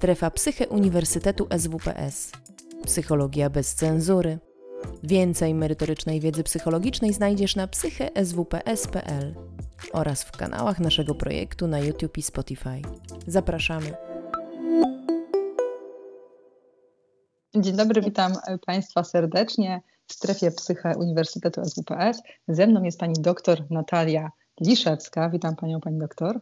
Strefa Psyche Uniwersytetu SWPS. Psychologia bez cenzury. Więcej merytorycznej wiedzy psychologicznej znajdziesz na psycheswps.pl oraz w kanałach naszego projektu na YouTube i Spotify. Zapraszamy. Dzień dobry, witam Państwa serdecznie w strefie Psyche Uniwersytetu SWPS. Ze mną jest pani doktor Natalia Liszewska. Witam panią, pani doktor.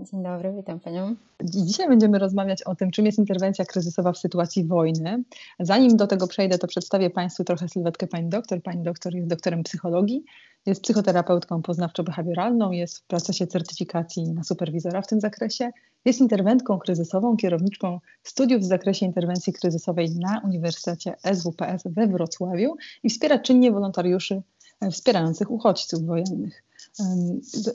Dzień dobry, witam Panią. Dzisiaj będziemy rozmawiać o tym, czym jest interwencja kryzysowa w sytuacji wojny. Zanim do tego przejdę, to przedstawię Państwu trochę sylwetkę Pani doktor. Pani doktor jest doktorem psychologii, jest psychoterapeutką poznawczo-behawioralną, jest w procesie certyfikacji na superwizora w tym zakresie, jest interwentką kryzysową, kierowniczką studiów w zakresie interwencji kryzysowej na Uniwersytecie SWPS we Wrocławiu i wspiera czynnie wolontariuszy wspierających uchodźców wojennych.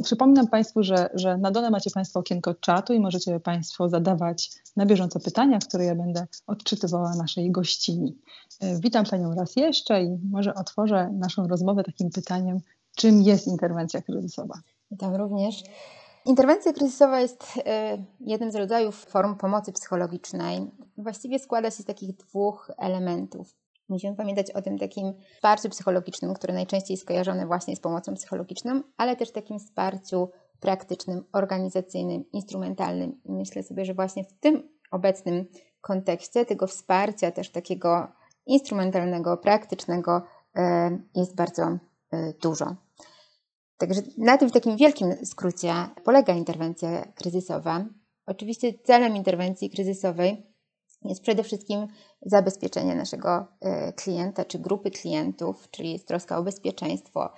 Przypominam Państwu, że, że na dole macie Państwo okienko czatu i możecie Państwo zadawać na bieżąco pytania, które ja będę odczytywała naszej gościni. E, witam Panią raz jeszcze i może otworzę naszą rozmowę takim pytaniem, czym jest interwencja kryzysowa? Witam również. Interwencja kryzysowa jest e, jednym z rodzajów form pomocy psychologicznej. Właściwie składa się z takich dwóch elementów. Musimy pamiętać o tym takim wsparciu psychologicznym, które najczęściej jest skojarzone właśnie z pomocą psychologiczną, ale też takim wsparciu praktycznym, organizacyjnym, instrumentalnym. I myślę sobie, że właśnie w tym obecnym kontekście tego wsparcia, też takiego instrumentalnego, praktycznego, e, jest bardzo e, dużo. Także na tym w takim wielkim skrócie polega interwencja kryzysowa. Oczywiście celem interwencji kryzysowej jest przede wszystkim zabezpieczenie naszego e, klienta czy grupy klientów, czyli jest troska o bezpieczeństwo,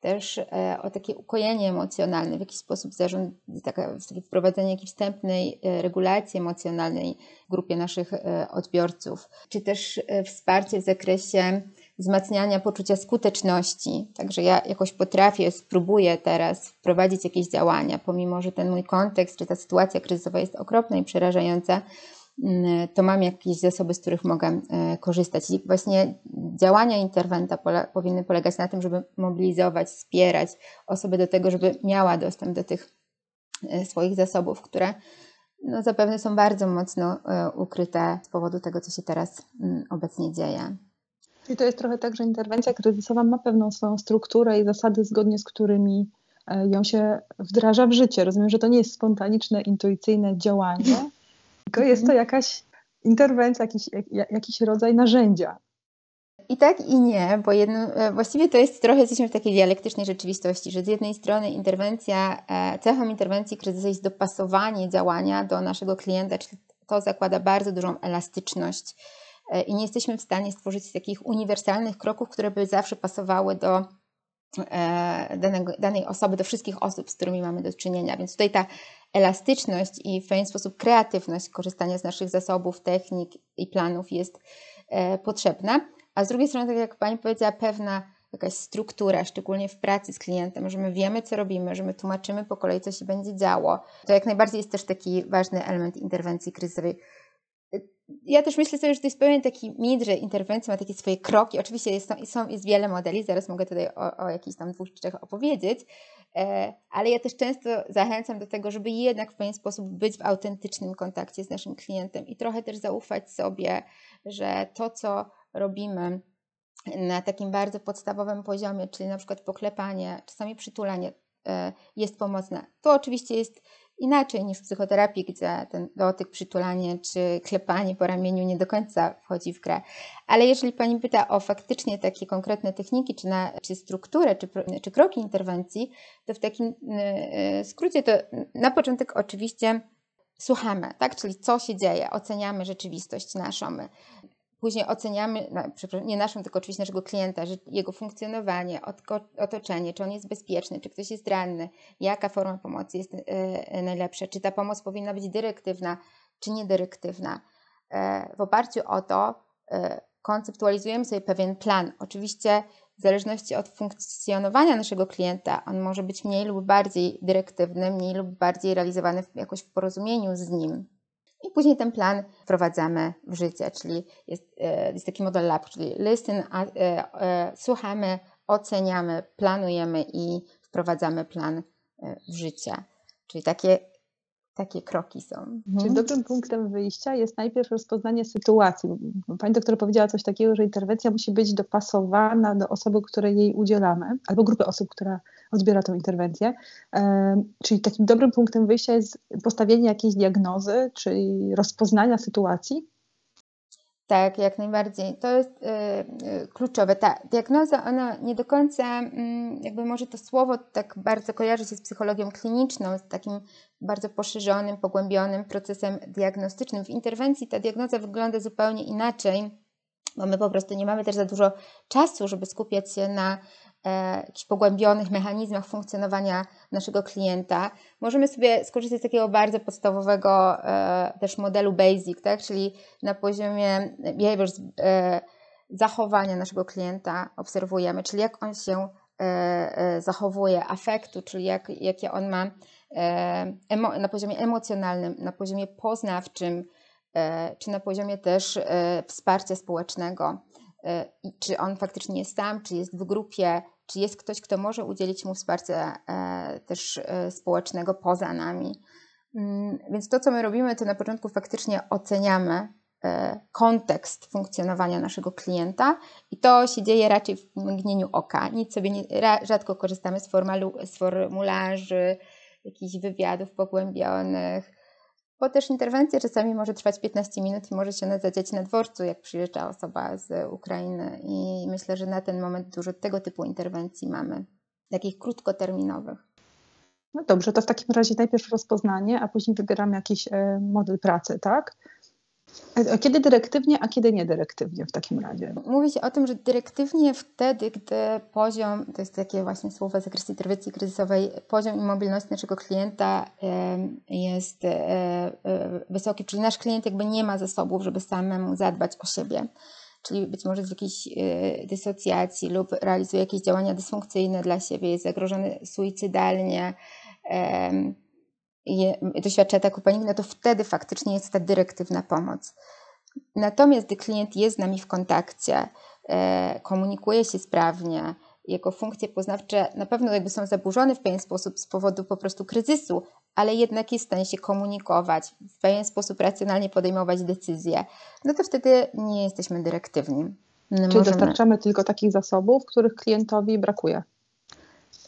też e, o takie ukojenie emocjonalne, w jakiś sposób zarząd, taka, wprowadzenie jakiejś wstępnej e, regulacji emocjonalnej w grupie naszych odbiorców, czy też wsparcie w zakresie wzmacniania poczucia skuteczności. Także ja jakoś potrafię, spróbuję teraz wprowadzić jakieś działania, pomimo że ten mój kontekst, czy ta sytuacja kryzysowa jest okropna i przerażająca, to mam jakieś zasoby, z których mogę e, korzystać. I właśnie działania interwenta powinny polegać na tym, żeby mobilizować, wspierać osobę do tego, żeby miała dostęp do tych e, swoich zasobów, które no, zapewne są bardzo mocno e, ukryte z powodu tego, co się teraz obecnie dzieje. I to jest trochę tak, że interwencja kryzysowa ma pewną swoją strukturę i zasady, zgodnie z którymi ją się wdraża w życie. Rozumiem, że to nie jest spontaniczne, intuicyjne działanie, tylko jest to mhm. jakaś interwencja, jakiś, jak, jakiś rodzaj narzędzia. I tak i nie, bo jedno, e, właściwie to jest trochę, jesteśmy w takiej dialektycznej rzeczywistości, że z jednej strony interwencja, e, cechą interwencji kryzysu jest dopasowanie działania do naszego klienta, czyli to zakłada bardzo dużą elastyczność e, i nie jesteśmy w stanie stworzyć takich uniwersalnych kroków, które by zawsze pasowały do danego, danej osoby, do wszystkich osób, z którymi mamy do czynienia. Więc tutaj ta elastyczność i w pewien sposób kreatywność korzystania z naszych zasobów, technik i planów jest e, potrzebna. A z drugiej strony, tak jak Pani powiedziała, pewna jakaś struktura, szczególnie w pracy z klientem, że my wiemy, co robimy, że my tłumaczymy po kolei, co się będzie działo. To jak najbardziej jest też taki ważny element interwencji kryzysowej ja też myślę sobie, że to jest pewien taki mit, że interwencja ma takie swoje kroki. Oczywiście jest, są, jest wiele modeli, zaraz mogę tutaj o, o jakichś tam dwóch czy trzech opowiedzieć, ale ja też często zachęcam do tego, żeby jednak w pewien sposób być w autentycznym kontakcie z naszym klientem i trochę też zaufać sobie, że to, co robimy na takim bardzo podstawowym poziomie, czyli na przykład poklepanie, czasami przytulanie, e, jest pomocne. To oczywiście jest inaczej niż w psychoterapii, gdzie ten dotyk, przytulanie czy klepanie po ramieniu nie do końca wchodzi w grę. Ale jeżeli Pani pyta o faktycznie takie konkretne techniki, czy, na, czy strukturę, czy, czy kroki interwencji, to w takim yy, skrócie to na początek oczywiście słuchamy, tak? czyli co się dzieje, oceniamy rzeczywistość naszą. Później oceniamy, nie naszą, tylko oczywiście naszego klienta, jego funkcjonowanie, otoczenie, czy on jest bezpieczny, czy ktoś jest ranny, jaka forma pomocy jest e, najlepsza, czy ta pomoc powinna być dyrektywna, czy niedyrektywna. E, w oparciu o to e, konceptualizujemy sobie pewien plan. Oczywiście w zależności od funkcjonowania naszego klienta, on może być mniej lub bardziej dyrektywny, mniej lub bardziej realizowany jakoś w porozumieniu z nim i później ten plan wprowadzamy w życie, czyli jest, e, jest taki model lab, czyli listen, e, e, słuchamy, oceniamy, planujemy i wprowadzamy plan w życie. Czyli takie takie kroki są. Mhm. Czyli dobrym punktem wyjścia jest najpierw rozpoznanie sytuacji. Pani doktor powiedziała coś takiego, że interwencja musi być dopasowana do osoby, której jej udzielamy, albo grupy osób, która odbiera tę interwencję. Czyli takim dobrym punktem wyjścia jest postawienie jakiejś diagnozy, czyli rozpoznania sytuacji, tak, jak najbardziej. To jest y, y, kluczowe. Ta diagnoza, ona nie do końca, y, jakby może to słowo tak bardzo kojarzy się z psychologią kliniczną, z takim bardzo poszerzonym, pogłębionym procesem diagnostycznym. W interwencji ta diagnoza wygląda zupełnie inaczej, bo my po prostu nie mamy też za dużo czasu, żeby skupiać się na E, jakichś pogłębionych mechanizmach funkcjonowania naszego klienta, możemy sobie skorzystać z takiego bardzo podstawowego e, też modelu BASIC, tak? czyli na poziomie behaviors, e, zachowania naszego klienta obserwujemy, czyli jak on się zachowuje, afektu, czyli jak, jakie on ma na poziomie emocjonalnym, na poziomie poznawczym, czy na poziomie też wsparcia społecznego. Czy on faktycznie jest tam, czy jest w grupie, czy jest ktoś, kto może udzielić mu wsparcia e, też e, społecznego poza nami. Mm, więc to, co my robimy, to na początku faktycznie oceniamy e, kontekst funkcjonowania naszego klienta i to się dzieje raczej w mgnieniu oka. Nic sobie nie, rzadko korzystamy z, formalu, z formularzy, jakichś wywiadów pogłębionych, bo też interwencja czasami może trwać 15 minut i może się ona zadziać na dworcu, jak przyjeżdża osoba z Ukrainy. I myślę, że na ten moment dużo tego typu interwencji mamy, takich krótkoterminowych. No dobrze, to w takim razie najpierw rozpoznanie, a później wybieramy jakiś e, model pracy, tak? A kiedy dyrektywnie, a kiedy niedyrektywnie w takim razie? Mówi się o tym, że dyrektywnie wtedy, gdy poziom, to jest takie właśnie słowo z zakresu interwencji kryzysowej, poziom i mobilność naszego klienta jest e, e, wysoki, czyli nasz klient jakby nie ma zasobów, żeby samemu zadbać o siebie. Czyli być może z jakiejś e, dysocjacji lub realizuje jakieś działania dysfunkcyjne dla siebie, jest zagrożony suicydalnie je, doświadcza ataku paniki, no to wtedy faktycznie jest ta dyrektywna pomoc. Natomiast gdy klient jest z nami w kontakcie, e, komunikuje się sprawnie, jego funkcje poznawcze na pewno jakby są zaburzone w pewien sposób z powodu po prostu kryzysu, ale jednak jest w stanie się komunikować, w pewien sposób racjonalnie podejmować decyzje, no to wtedy nie jesteśmy dyrektywni. No Czyli możemy... dostarczamy tylko takich zasobów, których klientowi brakuje.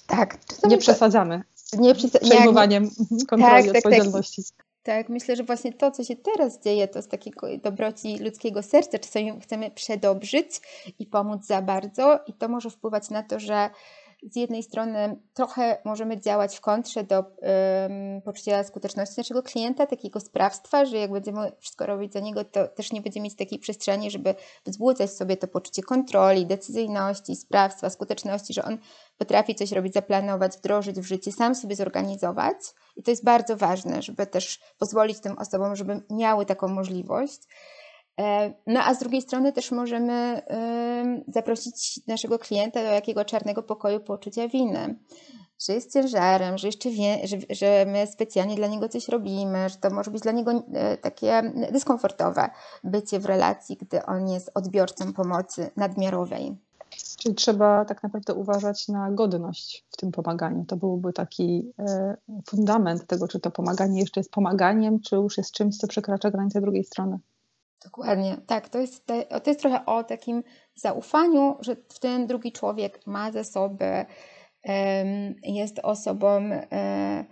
Tak. Nie przesadzamy nie przejmowaniem nie, kontroli tak, tak, odpowiedzialności. Tak. Tak, myślę, że właśnie to, co się teraz dzieje, to z takiego dobroci ludzkiego serca. Czasami chcemy przedobrzyć i pomóc za bardzo, i to może wpływać na to, że z jednej strony trochę możemy działać w kontrze do um, poczucia skuteczności naszego klienta, takiego sprawstwa, że jak będziemy wszystko robić za niego, to też nie będziemy mieć takiej przestrzeni, żeby wzbudzać sobie to poczucie kontroli, decyzyjności, sprawstwa, skuteczności, że on potrafi coś robić, zaplanować, wdrożyć w życie, sam sobie zorganizować. I to jest bardzo ważne, żeby też pozwolić tym osobom, żeby miały taką możliwość. E, no a z drugiej strony też możemy zaprosić naszego klienta do jakiego czarnego pokoju poczucia winy, że jest ciężarem, że jeszcze wie, że, że my specjalnie dla niego coś robimy, że to może być dla niego e, takie dyskomfortowe bycie w relacji, gdy on jest odbiorcą pomocy nadmiarowej. Czyli trzeba tak naprawdę uważać na godność w tym pomaganiu. To byłby taki e, fundament tego, czy to pomaganie jeszcze jest pomaganiem, czy już jest czymś, co przekracza granicę drugiej strony. Dokładnie, tak. To jest, to jest trochę o takim zaufaniu, że ten drugi człowiek ma zasoby, jest osobą, e,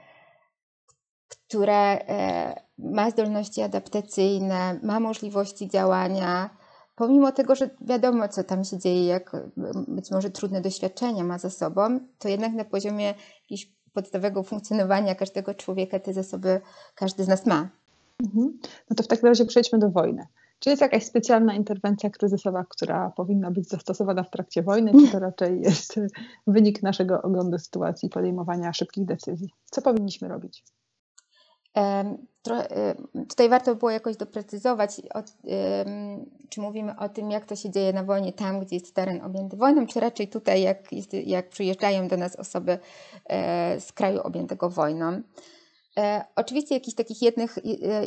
która e, ma zdolności adaptacyjne, ma możliwości działania, pomimo tego, że wiadomo, co tam się dzieje, jak być może trudne doświadczenia ma za sobą, to jednak na poziomie jakiegoś podstawowego funkcjonowania każdego człowieka te zasoby każdy z nas ma. Mhm. No to w takim razie przejdźmy do wojny. Czy jest jakaś specjalna interwencja kryzysowa, która powinna być zastosowana w trakcie wojny, czy to raczej jest wynik naszego oglądu sytuacji, podejmowania szybkich decyzji? Co powinniśmy robić? Tutaj warto było jakoś doprecyzować, czy mówimy o tym, jak to się dzieje na wojnie, tam, gdzie jest teren objęty wojną, czy raczej tutaj, jak, jak przyjeżdżają do nas osoby e, z kraju objętego wojną. E, oczywiście jakichś takich jednych, e,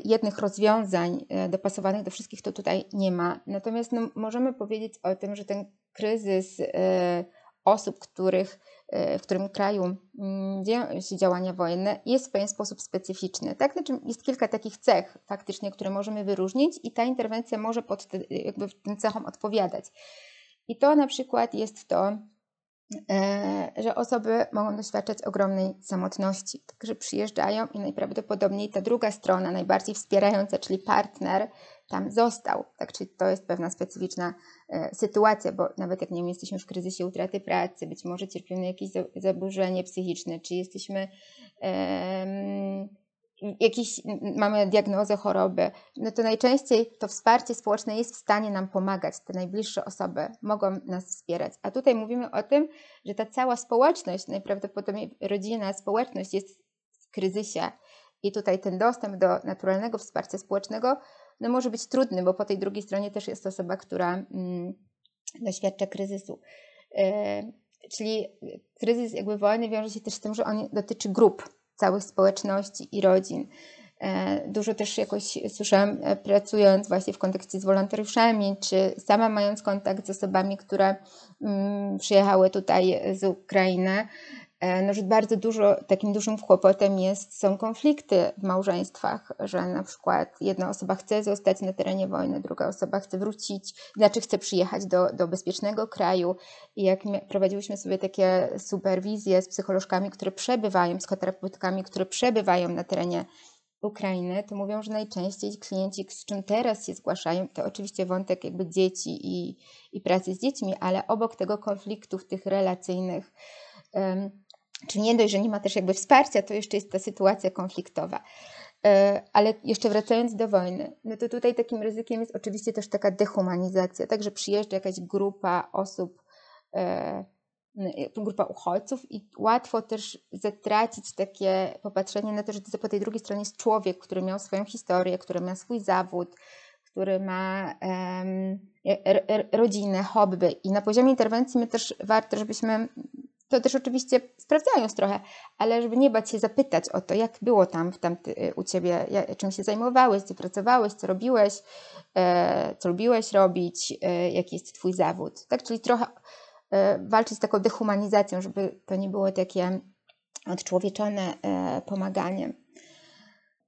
jednych rozwiązań e, dopasowanych do wszystkich to tutaj nie ma. Natomiast no, możemy powiedzieć o tym, że ten kryzys osób, których w którym kraju mm, dzieją się działania wojenne, jest w pewien sposób specyficzny. Tak? Znaczy jest kilka takich cech faktycznie, które możemy wyróżnić i ta interwencja może pod te, jakby tym cechom odpowiadać. I to na przykład jest to, E, że osoby mogą doświadczać ogromnej samotności. Także przyjeżdżają i najprawdopodobniej ta druga strona, najbardziej wspierająca, czyli partner, tam został. Tak, czyli to jest pewna specyficzna e, sytuacja, bo nawet jak nie wiem, jesteśmy w kryzysie utraty pracy, być może cierpimy jakieś zaburzenie psychiczne, czy jesteśmy jakiś, mamy diagnozę choroby, no to najczęściej to wsparcie społeczne jest w stanie nam pomagać. Te najbliższe osoby mogą nas wspierać. A tutaj mówimy o tym, że ta cała społeczność, najprawdopodobniej rodzina, społeczność jest w kryzysie. I tutaj ten dostęp do naturalnego wsparcia społecznego no może być trudny, bo po tej drugiej stronie też jest osoba, która mm, doświadcza kryzysu. Yy, czyli kryzys jakby wojny wiąże się też z tym, że on dotyczy grup całych społeczności i rodzin. E, dużo też jakoś słyszałam, e, pracując właśnie w kontekście z wolontariuszami, czy sama mając kontakt z osobami, które mm, przyjechały tutaj z Ukrainy, no, że bardzo dużo, takim dużym kłopotem jest, są konflikty w małżeństwach, że na przykład jedna osoba chce zostać na terenie wojny, druga osoba chce wrócić, znaczy chce przyjechać do, do bezpiecznego kraju. I jak prowadziłyśmy sobie takie superwizje z psycholożkami, które przebywają, psychoterapeutami, które przebywają na terenie Ukrainy, to mówią, że najczęściej klienci, z czym teraz się zgłaszają, to oczywiście wątek jakby dzieci i, i pracy z dziećmi, ale obok tego konfliktów tych relacyjnych, czy nie dość, że nie ma też jakby wsparcia, to jeszcze jest ta sytuacja konfliktowa. E, ale jeszcze wracając do wojny, no to tutaj takim ryzykiem jest oczywiście też taka dehumanizacja, także przyjeżdża jakaś grupa osób, e, grupa uchodźców i łatwo też zatracić takie popatrzenie na to, że po tej drugiej stronie jest człowiek, który miał swoją historię, który ma swój zawód, który ma um, rodzinę, hobby i na poziomie interwencji my też warto, żebyśmy to też oczywiście sprawdzając trochę, ale żeby nie bać się zapytać o to, jak było tam, tam u Ciebie, czym się zajmowałeś, gdzie pracowałeś, co robiłeś, e, co lubiłeś robić, e, jaki jest Twój zawód. Tak? Czyli trochę e, walczyć z taką dehumanizacją, żeby to nie było takie odczłowieczone pomaganie.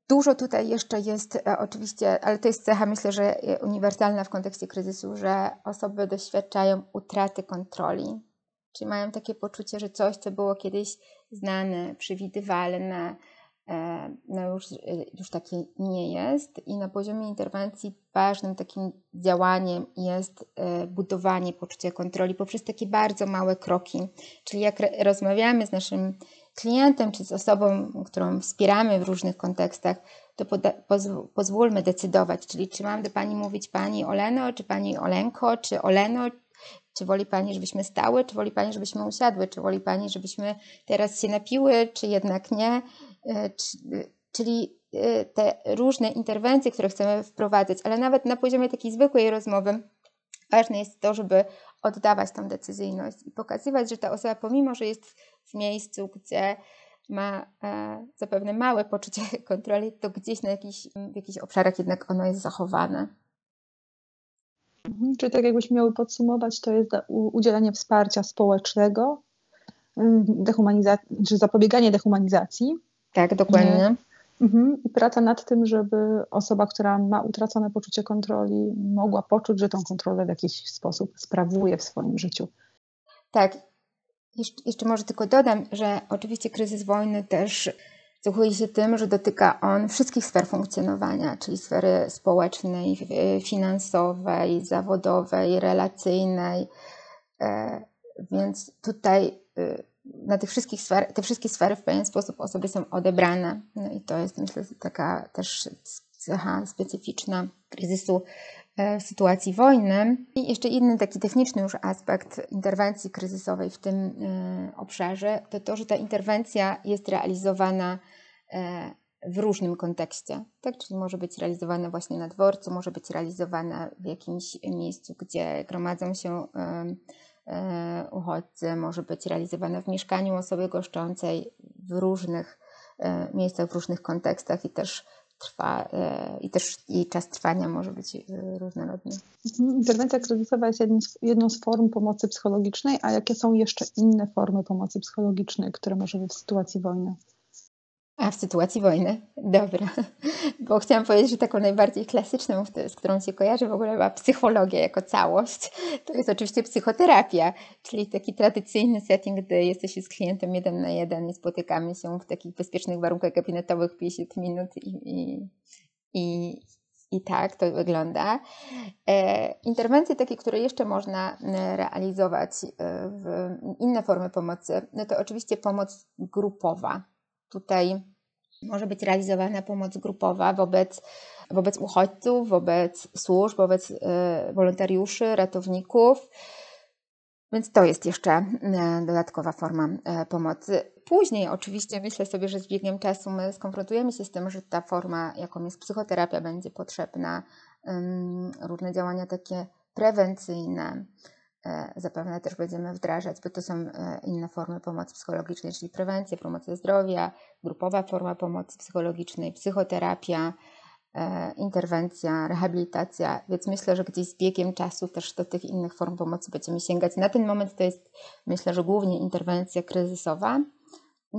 Dużo tutaj jeszcze jest oczywiście, ale to jest cecha, myślę, że uniwersalna w kontekście kryzysu, że osoby doświadczają utraty kontroli Czyli mają takie poczucie, że coś, co było kiedyś znane, przewidywalne, e, no już, e, już takie nie jest. I na poziomie interwencji ważnym takim działaniem jest e, budowanie poczucia kontroli poprzez takie bardzo małe kroki. Czyli jak rozmawiamy z naszym klientem czy z osobą, którą wspieramy w różnych kontekstach, to pozwólmy decydować, czyli czy mam do Pani mówić Pani Oleno, czy Pani Olenko, czy Oleno, czy woli Pani, żebyśmy stały, czy woli Pani, żebyśmy usiadły, czy woli Pani, żebyśmy teraz się napiły, czy jednak nie. E, czyli e, te różne interwencje, które chcemy wprowadzać, ale nawet na poziomie takiej zwykłej rozmowy, ważne jest to, żeby oddawać tą decyzyjność i pokazywać, że ta osoba, pomimo że jest w miejscu, gdzie ma e, zapewne małe poczucie kontroli, to gdzieś na jakiś, w jakichś obszarach jednak ono jest zachowane. Mhm. Czyli tak jakbyśmy miały podsumować, to jest udzielanie wsparcia społecznego, dehumanizacji, czy zapobieganie dehumanizacji. Tak, dokładnie. Mhm. I praca nad tym, żeby osoba, która ma utracone poczucie kontroli, mogła poczuć, że tą kontrolę w jakiś sposób sprawuje w swoim życiu. Tak. Jeszcze może tylko dodam, że oczywiście kryzys wojny też Cechuje się tym, że dotyka on wszystkich sfer funkcjonowania, czyli sfery społecznej, finansowej, zawodowej, relacyjnej. E, więc tutaj y, na tych wszystkich sfer, te wszystkie sfery w pewien sposób osoby są odebrane. No i to jest myślę taka też cecha specyficzna kryzysu w sytuacji wojny. I jeszcze inny taki techniczny już aspekt interwencji kryzysowej w tym e, obszarze to to, że ta interwencja jest realizowana e, w różnym kontekście. Tak? Czyli może być realizowana właśnie na dworcu, może być realizowana w jakimś miejscu, gdzie gromadzą się uchodźcy, może być realizowana w mieszkaniu osoby goszczącej w różnych miejscach, w różnych kontekstach i też trwa e, i też i czas trwania może być e, różnorodny. Interwencja kryzysowa jest jedną z form pomocy psychologicznej, a jakie są jeszcze inne formy pomocy psychologicznej, które może być w sytuacji wojny? A w sytuacji wojny? Dobra. Bo chciałam powiedzieć, że taką najbardziej klasyczną, z którą się kojarzy w ogóle była psychologia jako całość, to jest oczywiście psychoterapia, czyli taki tradycyjny setting, gdy jesteś z klientem jeden na jeden i spotykamy się w takich bezpiecznych warunkach gabinetowych 50 minut i, i, i, i tak to wygląda. E, interwencje takie, które jeszcze można e, realizować e, w inne formy pomocy, no to oczywiście pomoc grupowa Tutaj może być realizowana pomoc grupowa wobec, wobec uchodźców, wobec służb, wobec y, wolontariuszy, ratowników. Więc to jest jeszcze y, dodatkowa forma y, pomocy. Później, oczywiście, myślę sobie, że z biegiem czasu my skonfrontujemy się z tym, że ta forma, jaką jest psychoterapia, będzie potrzebna. Różne działania takie prewencyjne, zapewne też będziemy wdrażać, bo to są e, inne formy pomocy psychologicznej, czyli prewencja, promocja zdrowia, grupowa forma pomocy psychologicznej, psychoterapia, e, interwencja, rehabilitacja, więc myślę, że gdzieś z biegiem czasu też do tych innych form pomocy będziemy sięgać. Na ten moment to jest, myślę, że głównie interwencja kryzysowa i,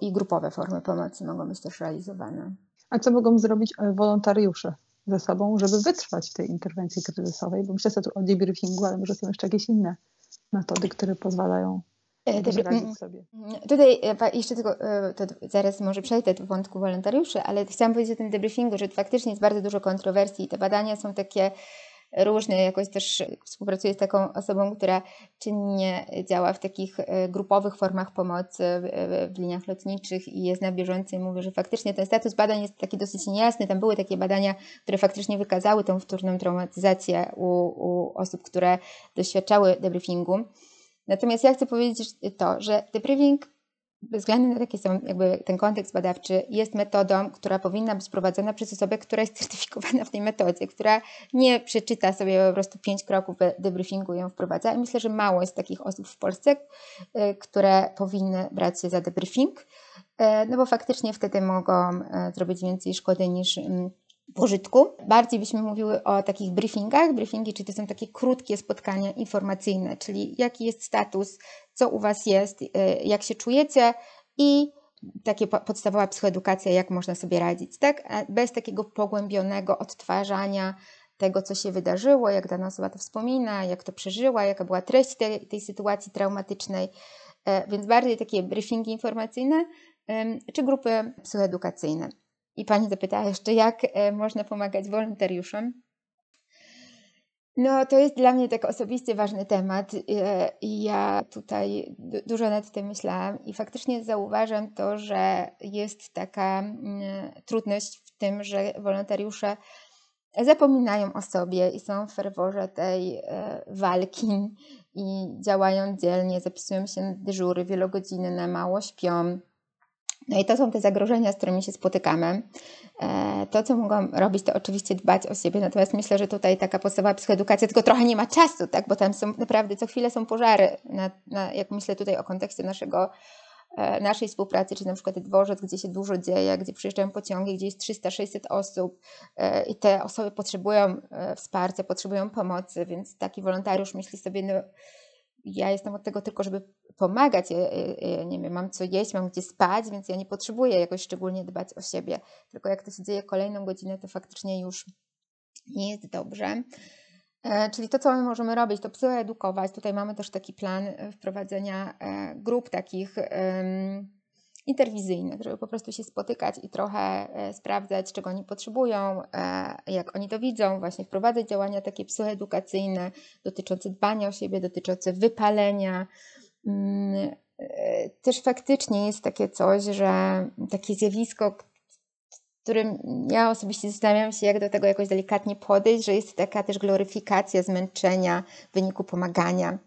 i grupowe formy pomocy mogą być też realizowane. A co mogą zrobić wolontariusze? Ze sobą, żeby wytrwać w tej interwencji kryzysowej, bo myślę sobie tu o debriefingu, ale może są jeszcze jakieś inne metody, które pozwalają e, sobie. Tutaj e, jeszcze tylko, e, zaraz może przejdę do wątku wolontariuszy, ale chciałam powiedzieć o tym debriefingu, że faktycznie jest bardzo dużo kontrowersji i te badania są takie różne. Jakoś też współpracuję z taką osobą, która czynnie działa w takich e, grupowych formach pomocy w liniach lotniczych i jest na bieżąco i mówi, że faktycznie ten status badań jest taki dosyć niejasny. Tam były takie badania, które faktycznie wykazały tą wtórną traumatyzację u, u osób, które doświadczały debriefingu. Natomiast ja chcę powiedzieć to, że debriefing względu na taki są, jakby ten kontekst badawczy jest metodą, która powinna być prowadzona przez osobę, która jest certyfikowana w tej metodzie, która nie przeczyta sobie po prostu pięć kroków debriefingu i ją wprowadza. I myślę, że mało jest takich osób w Polsce, y, które powinny brać się za debriefing, y, no bo faktycznie wtedy mogą y, zrobić więcej szkody niż mm, pożytku. Bardziej byśmy mówiły o takich briefingach. Briefingi, czyli to są takie krótkie spotkania informacyjne, czyli jaki jest status, co u Was jest, y, jak się czujecie i takie podstawowa psychoedukacja, jak można sobie radzić, tak? Bez takiego pogłębionego odtwarzania tego, co się wydarzyło, jak dana osoba to wspomina, jak to przeżyła, jaka była treść tej, tej sytuacji traumatycznej. E, więc bardziej takie briefingi informacyjne czy grupy psychoedukacyjne. I pani zapytała jeszcze, jak e, można pomagać wolontariuszom. No, to jest dla mnie tak osobiście ważny temat e, i ja tutaj dużo nad tym myślałam i faktycznie zauważam to, że jest taka mm, trudność w tym, że wolontariusze zapominają o sobie i są w ferworze tej e, walki i działają dzielnie, zapisują się na dyżury wielogodzinne, mało śpią, no i to są te zagrożenia, z którymi się spotykamy. E, to, co mogą robić, to oczywiście dbać o siebie, natomiast myślę, że tutaj taka podstawowa psychoedukacja, tylko trochę nie ma czasu, tak? bo tam są naprawdę co chwilę są pożary, na, na, jak myślę tutaj o kontekście naszego e, naszej współpracy, czy na przykład dworzec, gdzie się dużo dzieje, gdzie przyjeżdżają pociągi, gdzie jest 300-600 osób e, i te osoby potrzebują wsparcia, potrzebują pomocy, więc taki wolontariusz myśli sobie, no ja jestem od tego tylko, żeby pomagać. nie wiem, mam co jeść, mam gdzie spać, więc ja nie potrzebuję jakoś szczególnie dbać o siebie. Tylko jak to się dzieje kolejną godzinę, to faktycznie już nie jest dobrze. E, czyli to, co my możemy robić, to psychoedukować. Tutaj mamy też taki plan wprowadzenia e, grup takich interwizyjnych, żeby po prostu się spotykać i trochę e, sprawdzać, czego oni potrzebują, e, jak oni to widzą, właśnie wprowadzać działania takie psychoedukacyjne dotyczące dbania o siebie, dotyczące wypalenia. Mm, e, też faktycznie jest takie coś, że takie zjawisko, którym ja osobiście zastanawiam się, jak do tego jakoś delikatnie podejść, że jest taka też gloryfikacja zmęczenia w wyniku pomagania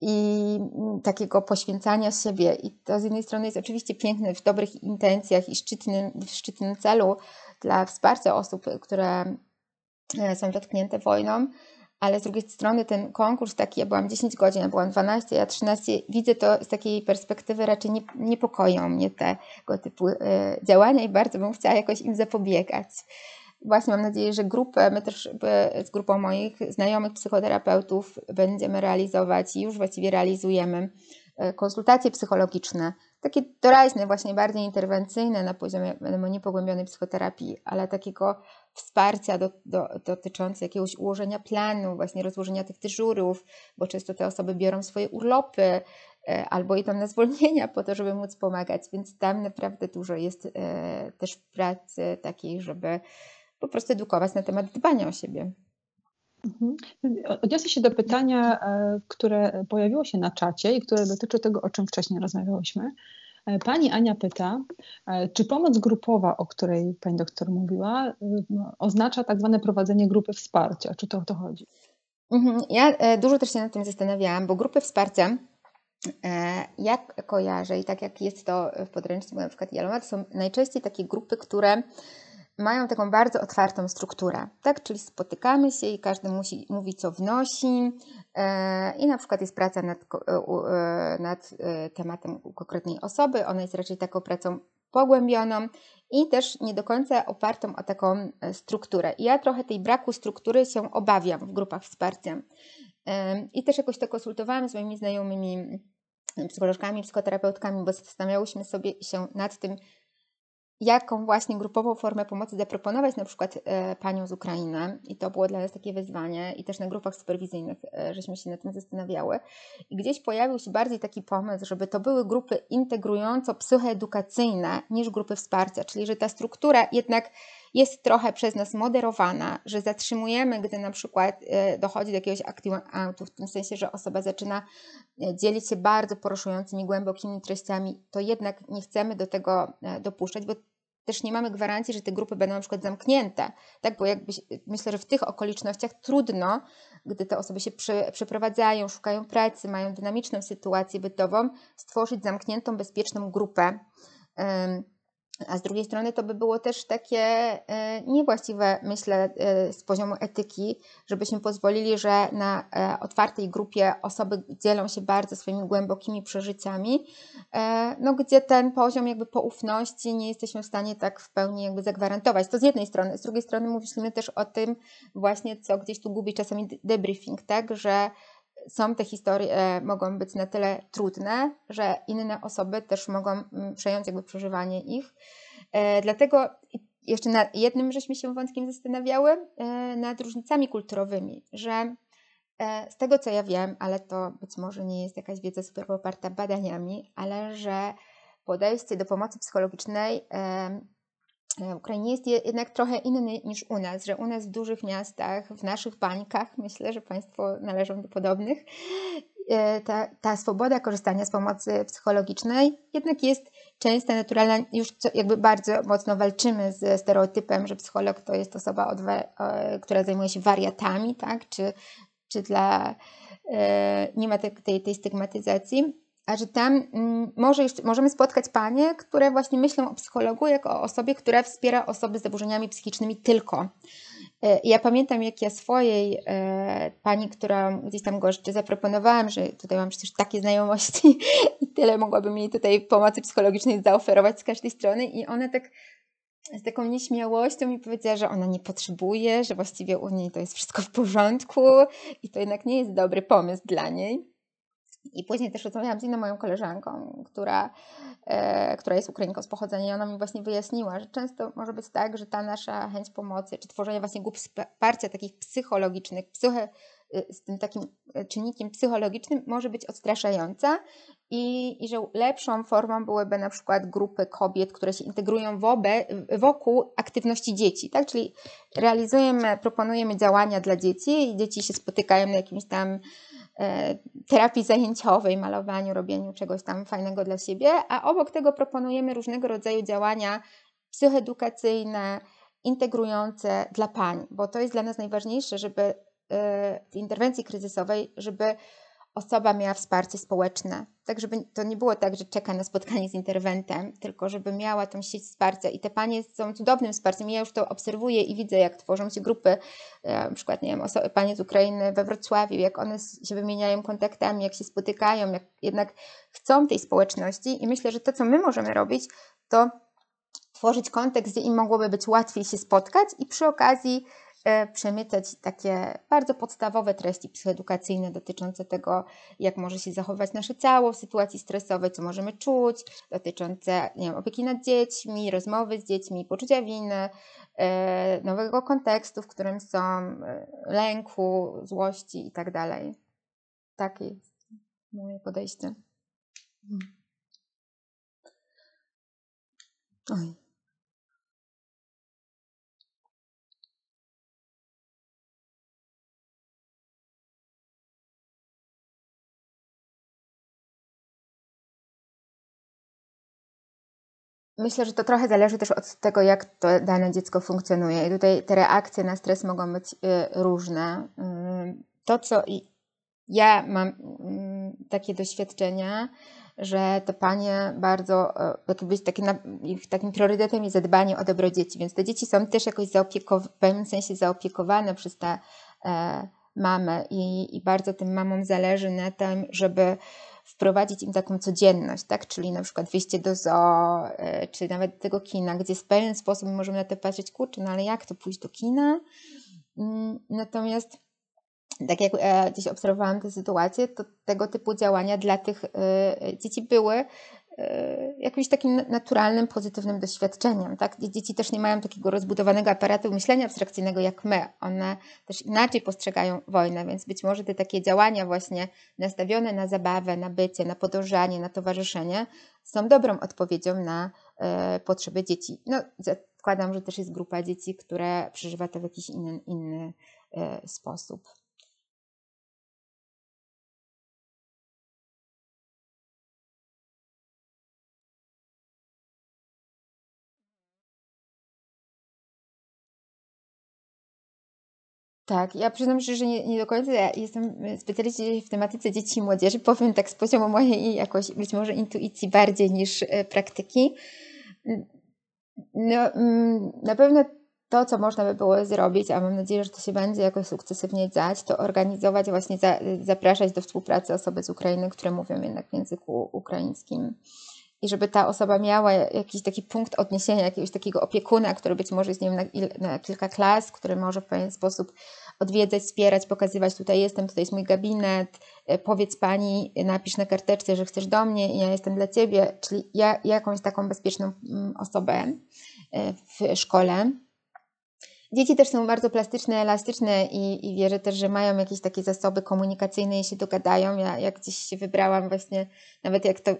i takiego poświęcania siebie. I to z jednej strony jest oczywiście piękne w dobrych intencjach i szczytnym, w szczytnym celu dla wsparcia osób, które e, są dotknięte wojną, ale z drugiej strony ten konkurs taki, ja byłam 10 godzin, ja byłam 12, ja 13, widzę to z takiej perspektywy raczej nie, niepokoją mnie tego typu y, działania i bardzo bym chciała jakoś im zapobiegać. Właśnie mam nadzieję, że grupę, my też z grupą moich znajomych psychoterapeutów będziemy realizować i już właściwie realizujemy y, konsultacje psychologiczne, takie doraźne, właśnie bardziej interwencyjne na poziomie niepogłębionej psychoterapii, ale takiego wsparcia do, do, dotyczące jakiegoś ułożenia planu, właśnie rozłożenia tych dyżurów, bo często te osoby biorą swoje urlopy e, albo idą na zwolnienia po to, żeby móc pomagać, więc tam naprawdę dużo jest e, też pracy takiej, żeby po prostu edukować na temat dbania o siebie. Mhm. Odniosę się do pytania, e, które pojawiło się na czacie i które dotyczy tego, o czym wcześniej rozmawiałyśmy. E, pani Ania pyta, e, czy pomoc grupowa, o której pani doktor mówiła, no, oznacza tak zwane prowadzenie grupy wsparcia? Czy to o to chodzi? Mhm. Ja dużo też się nad tym zastanawiałam, bo grupy wsparcia, jak kojarzę i tak jak jest to w podręczniku na przykład Jaloma, to są najczęściej takie grupy, które mają taką bardzo otwartą strukturę, tak? Czyli spotykamy się i każdy musi mówi, co wnosi e, i na przykład jest praca nad, e, e, nad tematem konkretnej osoby, ona jest raczej taką pracą pogłębioną i też nie do końca opartą o taką strukturę. I ja trochę tej braku struktury się obawiam w grupach wsparcia. I też jakoś to konsultowałam z moimi znajomymi psycholożkami, psychoterapeutkami, bo zastanawiałyśmy sobie się nad tym, jaką właśnie grupową formę pomocy zaproponować, na przykład e, panią z Ukrainy. I to było dla nas takie wyzwanie, i też na grupach superwizyjnych e, żeśmy się nad tym zastanawiały. I gdzieś pojawił się bardziej taki pomysł, żeby to były grupy integrująco-psychoedukacyjne niż grupy wsparcia, czyli że ta struktura jednak jest trochę przez nas moderowana, że zatrzymujemy, gdy na przykład e, dochodzi do jakiegoś aktu, w tym sensie, że osoba zaczyna e, dzielić się bardzo poruszującymi, głębokimi treściami, to jednak nie chcemy do tego e, dopuszczać, bo też nie mamy gwarancji, że te grupy będą na przykład zamknięte, tak? bo jakby, myślę, że w tych okolicznościach trudno, gdy te osoby się przeprowadzają, szukają pracy, mają dynamiczną sytuację bytową, stworzyć zamkniętą, bezpieczną grupę. A z drugiej strony to by było też takie e, niewłaściwe, myślę, e, z poziomu etyki, żebyśmy pozwolili, że na e, otwartej grupie osoby dzielą się bardzo swoimi głębokimi przeżyciami, no gdzie ten poziom jakby poufności nie jesteśmy w stanie tak w pełni jakby zagwarantować. To z jednej strony. Z drugiej strony mówiliśmy też o tym właśnie, co gdzieś tu gubi czasami debriefing, tak, że są te historie, mogą być na tyle trudne, że inne osoby też mogą mm, przejąć jakby przeżywanie ich. E, dlatego jeszcze na jednym żeśmy się wątkiem zastanawiały, e, nad różnicami kulturowymi, że e, z tego co ja wiem, ale to być może nie jest jakaś wiedza super poparta badaniami, ale że podejście do pomocy psychologicznej w Ukrainie jest jednak trochę inny niż u nas, że u nas w dużych miastach, w naszych bańkach, myślę, że Państwo należą do podobnych, e, ta, ta swoboda korzystania z pomocy psychologicznej jednak jest częsta, naturalna. Już jakby bardzo mocno walczymy ze stereotypem, że psycholog to jest osoba, która zajmuje się wariatami, tak? czy, czy dla, e, nie ma tej, tej stygmatyzacji że tam mm, może jeszcze, możemy spotkać panie, które właśnie myślą o psychologu jako o osobie, która wspiera osoby z zaburzeniami psychicznymi tylko. E, ja pamiętam, jak ja swojej e, pani, która gdzieś tam goszczy, zaproponowałam, że tutaj mam przecież takie znajomości i tyle mogłabym jej tutaj pomocy psychologicznej zaoferować z każdej strony i ona tak z taką nieśmiałością mi powiedziała, że ona nie potrzebuje, że właściwie u niej to jest wszystko w porządku i to jednak nie jest dobry pomysł dla niej. I później też rozmawiałam z inną moją koleżanką, która, e, która jest Ukrainką z pochodzenia i ona mi właśnie wyjaśniła, że często może być tak, że ta nasza chęć pomocy, czy tworzenie właśnie grup wsparcia takich psychologicznych, psyche, y, z tym takim e, czynnikiem psychologicznym może być odstraszająca i, i że lepszą formą byłyby na przykład grupy kobiet, które się integrują wobe, wokół aktywności dzieci, tak? Czyli realizujemy, proponujemy działania dla dzieci i dzieci się spotykają na jakimś tam E, terapii zajęciowej, malowaniu, robieniu czegoś tam fajnego dla siebie, a obok tego proponujemy różnego rodzaju działania psychoedukacyjne, integrujące dla pań, bo to jest dla nas najważniejsze, żeby e, w interwencji kryzysowej, żeby osoba miała wsparcie społeczne. Tak, żeby to nie było tak, że czeka na spotkanie z interwentem, tylko żeby miała tą sieć wsparcia. I te panie są cudownym wsparciem. Ja już to obserwuję i widzę, jak tworzą się grupy, e, na przykład, nie wiem, osoby, panie z Ukrainy we Wrocławiu, jak one się wymieniają kontaktami, jak się spotykają, jak jednak chcą tej społeczności. I myślę, że to, co my możemy robić, to tworzyć kontekst, gdzie im mogłoby być łatwiej się spotkać i przy okazji przemycać takie bardzo podstawowe treści psychoedukacyjne dotyczące tego, jak może się zachować nasze ciało w sytuacji stresowej, co możemy czuć, dotyczące nie wiem, opieki nad dziećmi, rozmowy z dziećmi, poczucia winy, e, nowego kontekstu, w którym są, e, lęku, złości itd. Tak Takie jest moje podejście. Hmm. Oj. Myślę, że to trochę zależy też od tego, jak to dane dziecko funkcjonuje. I tutaj te reakcje na stres mogą być y, różne. Y, to, co ja mam mm, takie doświadczenia, że te panie bardzo, y, jakby taki, takim priorytetem jest zadbanie o dobro dzieci, więc te dzieci są też jakoś w pewnym sensie zaopiekowane przez te e, mamy i, i bardzo tym mamom zależy na tym, żeby wprowadzić im taką codzienność, tak? Czyli na przykład wyjście do zoo, e, czy nawet tego kina, gdzie w pewien sposób możemy na to patrzeć, kurczę, no ale jak to pójść do kina? Mm, natomiast tak jak e, gdzieś obserwowałam tę sytuację, to tego typu działania dla tych e, dzieci były jakimś takim naturalnym, pozytywnym doświadczeniem. Tak? Dzieci też nie mają takiego rozbudowanego aparatu myślenia abstrakcyjnego jak my. One też inaczej postrzegają wojnę, więc być może te takie działania właśnie nastawione na zabawę, na bycie, na podążanie, na towarzyszenie są dobrą odpowiedzią na e, potrzeby dzieci. No, zakładam, że też jest grupa dzieci, które przeżywa to w jakiś inny, inny e, sposób. Tak, ja przyznam szczerze, że nie, nie do końca ja jestem specjalistą w tematyce dzieci i młodzieży. Powiem tak z poziomu mojej jakoś być może intuicji bardziej niż e, praktyki. No, mm, na pewno to, co można by było zrobić, a mam nadzieję, że to się będzie jakoś sukcesywnie dziać, to organizować, właśnie za, zapraszać do współpracy osoby z Ukrainy, które mówią jednak w języku ukraińskim i żeby ta osoba miała jakiś taki punkt odniesienia, jakiegoś takiego opiekuna, który być może jest nie na, na, kilka klas, który może w pewien sposób odwiedzać, wspierać, pokazywać, tutaj jestem, tutaj jest mój gabinet, e, powiedz pani, napisz na karteczce, że chcesz do mnie i ja jestem dla ciebie, czyli ja, jakąś taką bezpieczną mm, osobę e, w szkole. Dzieci też są bardzo plastyczne, elastyczne i, i wierzę też, że mają jakieś takie zasoby komunikacyjne i się dogadają. Ja jak gdzieś się wybrałam właśnie, nawet jak to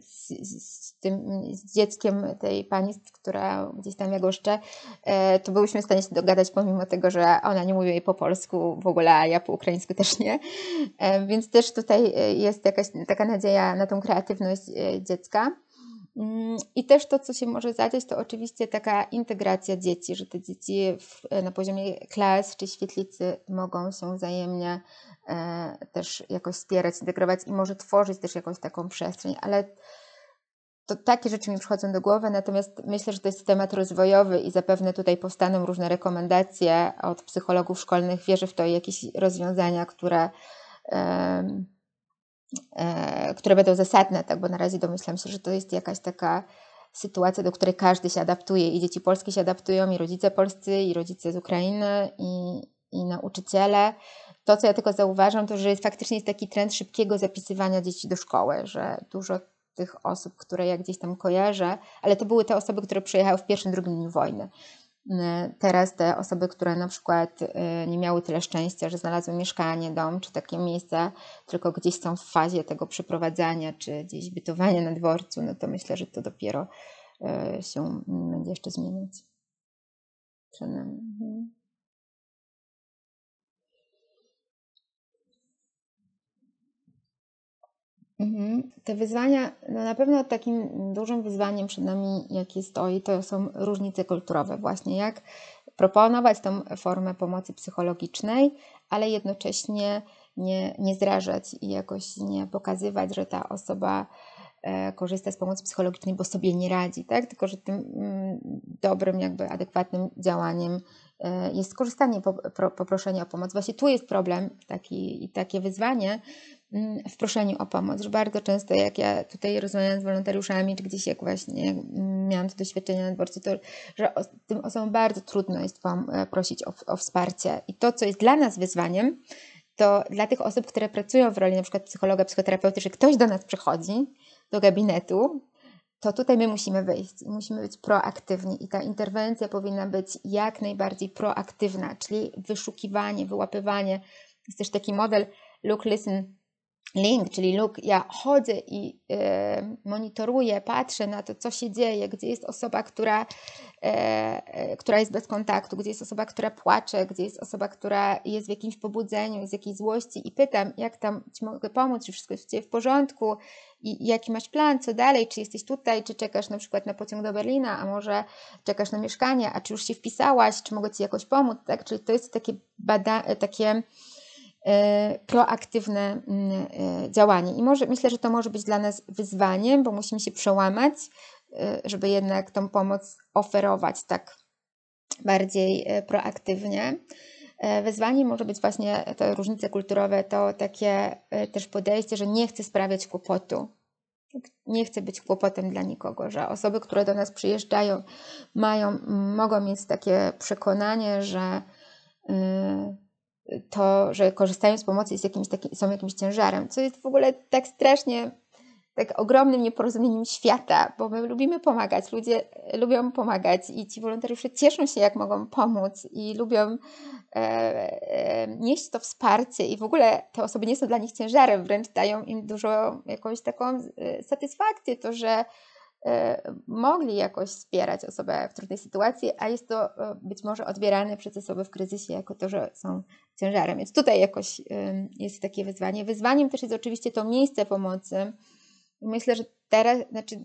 z, z tym z dzieckiem tej pani, która gdzieś tam ja goszczę, e, to byłyśmy w stanie się dogadać pomimo tego, że ona nie mówi jej po polsku w ogóle, a ja po ukraińsku też nie. E, więc też tutaj jest jakaś taka nadzieja na tą kreatywność e, dziecka. Mm, I też to, co się może zadziać, to oczywiście taka integracja dzieci, że te dzieci w, na poziomie klas czy świetlicy mogą się wzajemnie e, też jakoś wspierać, integrować i może tworzyć też jakąś taką przestrzeń, ale to takie rzeczy mi przychodzą do głowy, natomiast myślę, że to jest temat rozwojowy i zapewne tutaj powstaną różne rekomendacje od psychologów szkolnych. Wierzę w to jakieś rozwiązania, które. E, które będą zasadne, tak, bo na razie domyślam się, że to jest jakaś taka sytuacja, do której każdy się adaptuje i dzieci polskie się adaptują, i rodzice polscy, i rodzice z Ukrainy, i, i nauczyciele. To, co ja tylko zauważam, to że jest, faktycznie jest taki trend szybkiego zapisywania dzieci do szkoły, że dużo tych osób, które ja gdzieś tam kojarzę, ale to były te osoby, które przyjechały w pierwszym, drugim dniu wojny. Teraz te osoby, które na przykład y, nie miały tyle szczęścia, że znalazły mieszkanie, dom czy takie miejsce, tylko gdzieś są w fazie tego przeprowadzania czy gdzieś bytowania na dworcu, no to myślę, że to dopiero y, się będzie jeszcze zmieniać. Przed nami. Mhm. Mhm. Te wyzwania, no na pewno takim dużym wyzwaniem przed nami, jakie stoi, to są różnice kulturowe. Właśnie jak proponować tą formę pomocy psychologicznej, ale jednocześnie nie, nie zrażać i jakoś nie pokazywać, że ta osoba e, korzysta z pomocy psychologicznej, bo sobie nie radzi, tak? Tylko, że tym mm, dobrym, jakby adekwatnym działaniem e, jest skorzystanie, poproszenie o pomoc. Właśnie tu jest problem taki, i takie wyzwanie w proszeniu o pomoc, bardzo często jak ja tutaj rozmawiam z wolontariuszami, czy gdzieś jak właśnie miałam to doświadczenie na dworcu, to że tym osobom bardzo trudno jest Wam e, prosić o, o wsparcie. I to, co jest dla nas wyzwaniem, to dla tych osób, które pracują w roli na przykład psychologa, psychoterapeuty, że ktoś do nas przychodzi do gabinetu, to tutaj my musimy wyjść musimy być proaktywni i ta interwencja powinna być jak najbardziej proaktywna, czyli wyszukiwanie, wyłapywanie. Jest też taki model look, listen, link, czyli look, ja chodzę i e, monitoruję, patrzę na to, co się dzieje, gdzie jest osoba, która, e, e, która jest bez kontaktu, gdzie jest osoba, która płacze, gdzie jest osoba, która jest w jakimś pobudzeniu, jest jakiejś złości i pytam, jak tam Ci mogę pomóc, czy wszystko jest w porządku i jaki masz plan, co dalej, czy jesteś tutaj, czy czekasz na przykład na pociąg do Berlina, a może czekasz na mieszkanie, a czy już się wpisałaś, czy mogę Ci jakoś pomóc, tak? Czyli to jest takie badanie, takie proaktywne mm, e, działanie. I może, myślę, że to może być dla nas wyzwaniem, bo musimy się przełamać, e, żeby jednak tą pomoc oferować tak bardziej proaktywnie. Wyzwaniem może być właśnie te różnice kulturowe, to takie też podejście, że nie chcę sprawiać kłopotu. Nie chcę być kłopotem dla nikogo, że osoby, które do nas przyjeżdżają, mają, mogą mieć takie przekonanie, że to, że korzystają z pomocy jest jakimś taki, są jakimś ciężarem, co jest w ogóle tak strasznie, tak ogromnym nieporozumieniem świata, bo my lubimy pomagać, ludzie lubią pomagać i ci wolontariusze cieszą się, jak mogą pomóc i lubią e, e, nieść to wsparcie i w ogóle te osoby nie są dla nich ciężarem, wręcz dają im dużo jakąś taką e, satysfakcję, to, że mogli jakoś wspierać osobę w trudnej sytuacji, a jest to e, być może odbierane przez osoby w kryzysie jako to, że są ciężarem. Więc tutaj jakoś jest takie wyzwanie. Wyzwaniem też jest oczywiście to miejsce pomocy. Myślę, że teraz, znaczy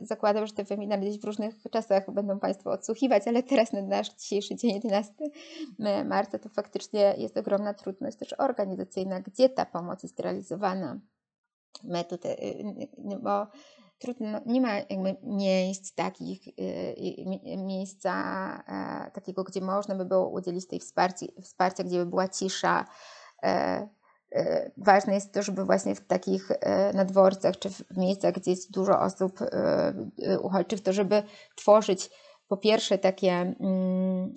zakładam, że te webinary gdzieś w różnych czasach będą Państwo odsłuchiwać, ale teraz na nasz dzisiejszy dzień 11 marca to faktycznie jest ogromna trudność też organizacyjna, gdzie ta pomoc jest realizowana. My tutaj, y, bo trudno, nie ma jakby miejsc takich, y, miejsca e, takiego, gdzie można by było udzielić tej wsparcia, wsparcia gdzie by była cisza. E, e, ważne jest to, żeby właśnie w takich nadworcach czy w miejscach, gdzie jest dużo osób uchodźczych, to żeby tworzyć po pierwsze takie mm,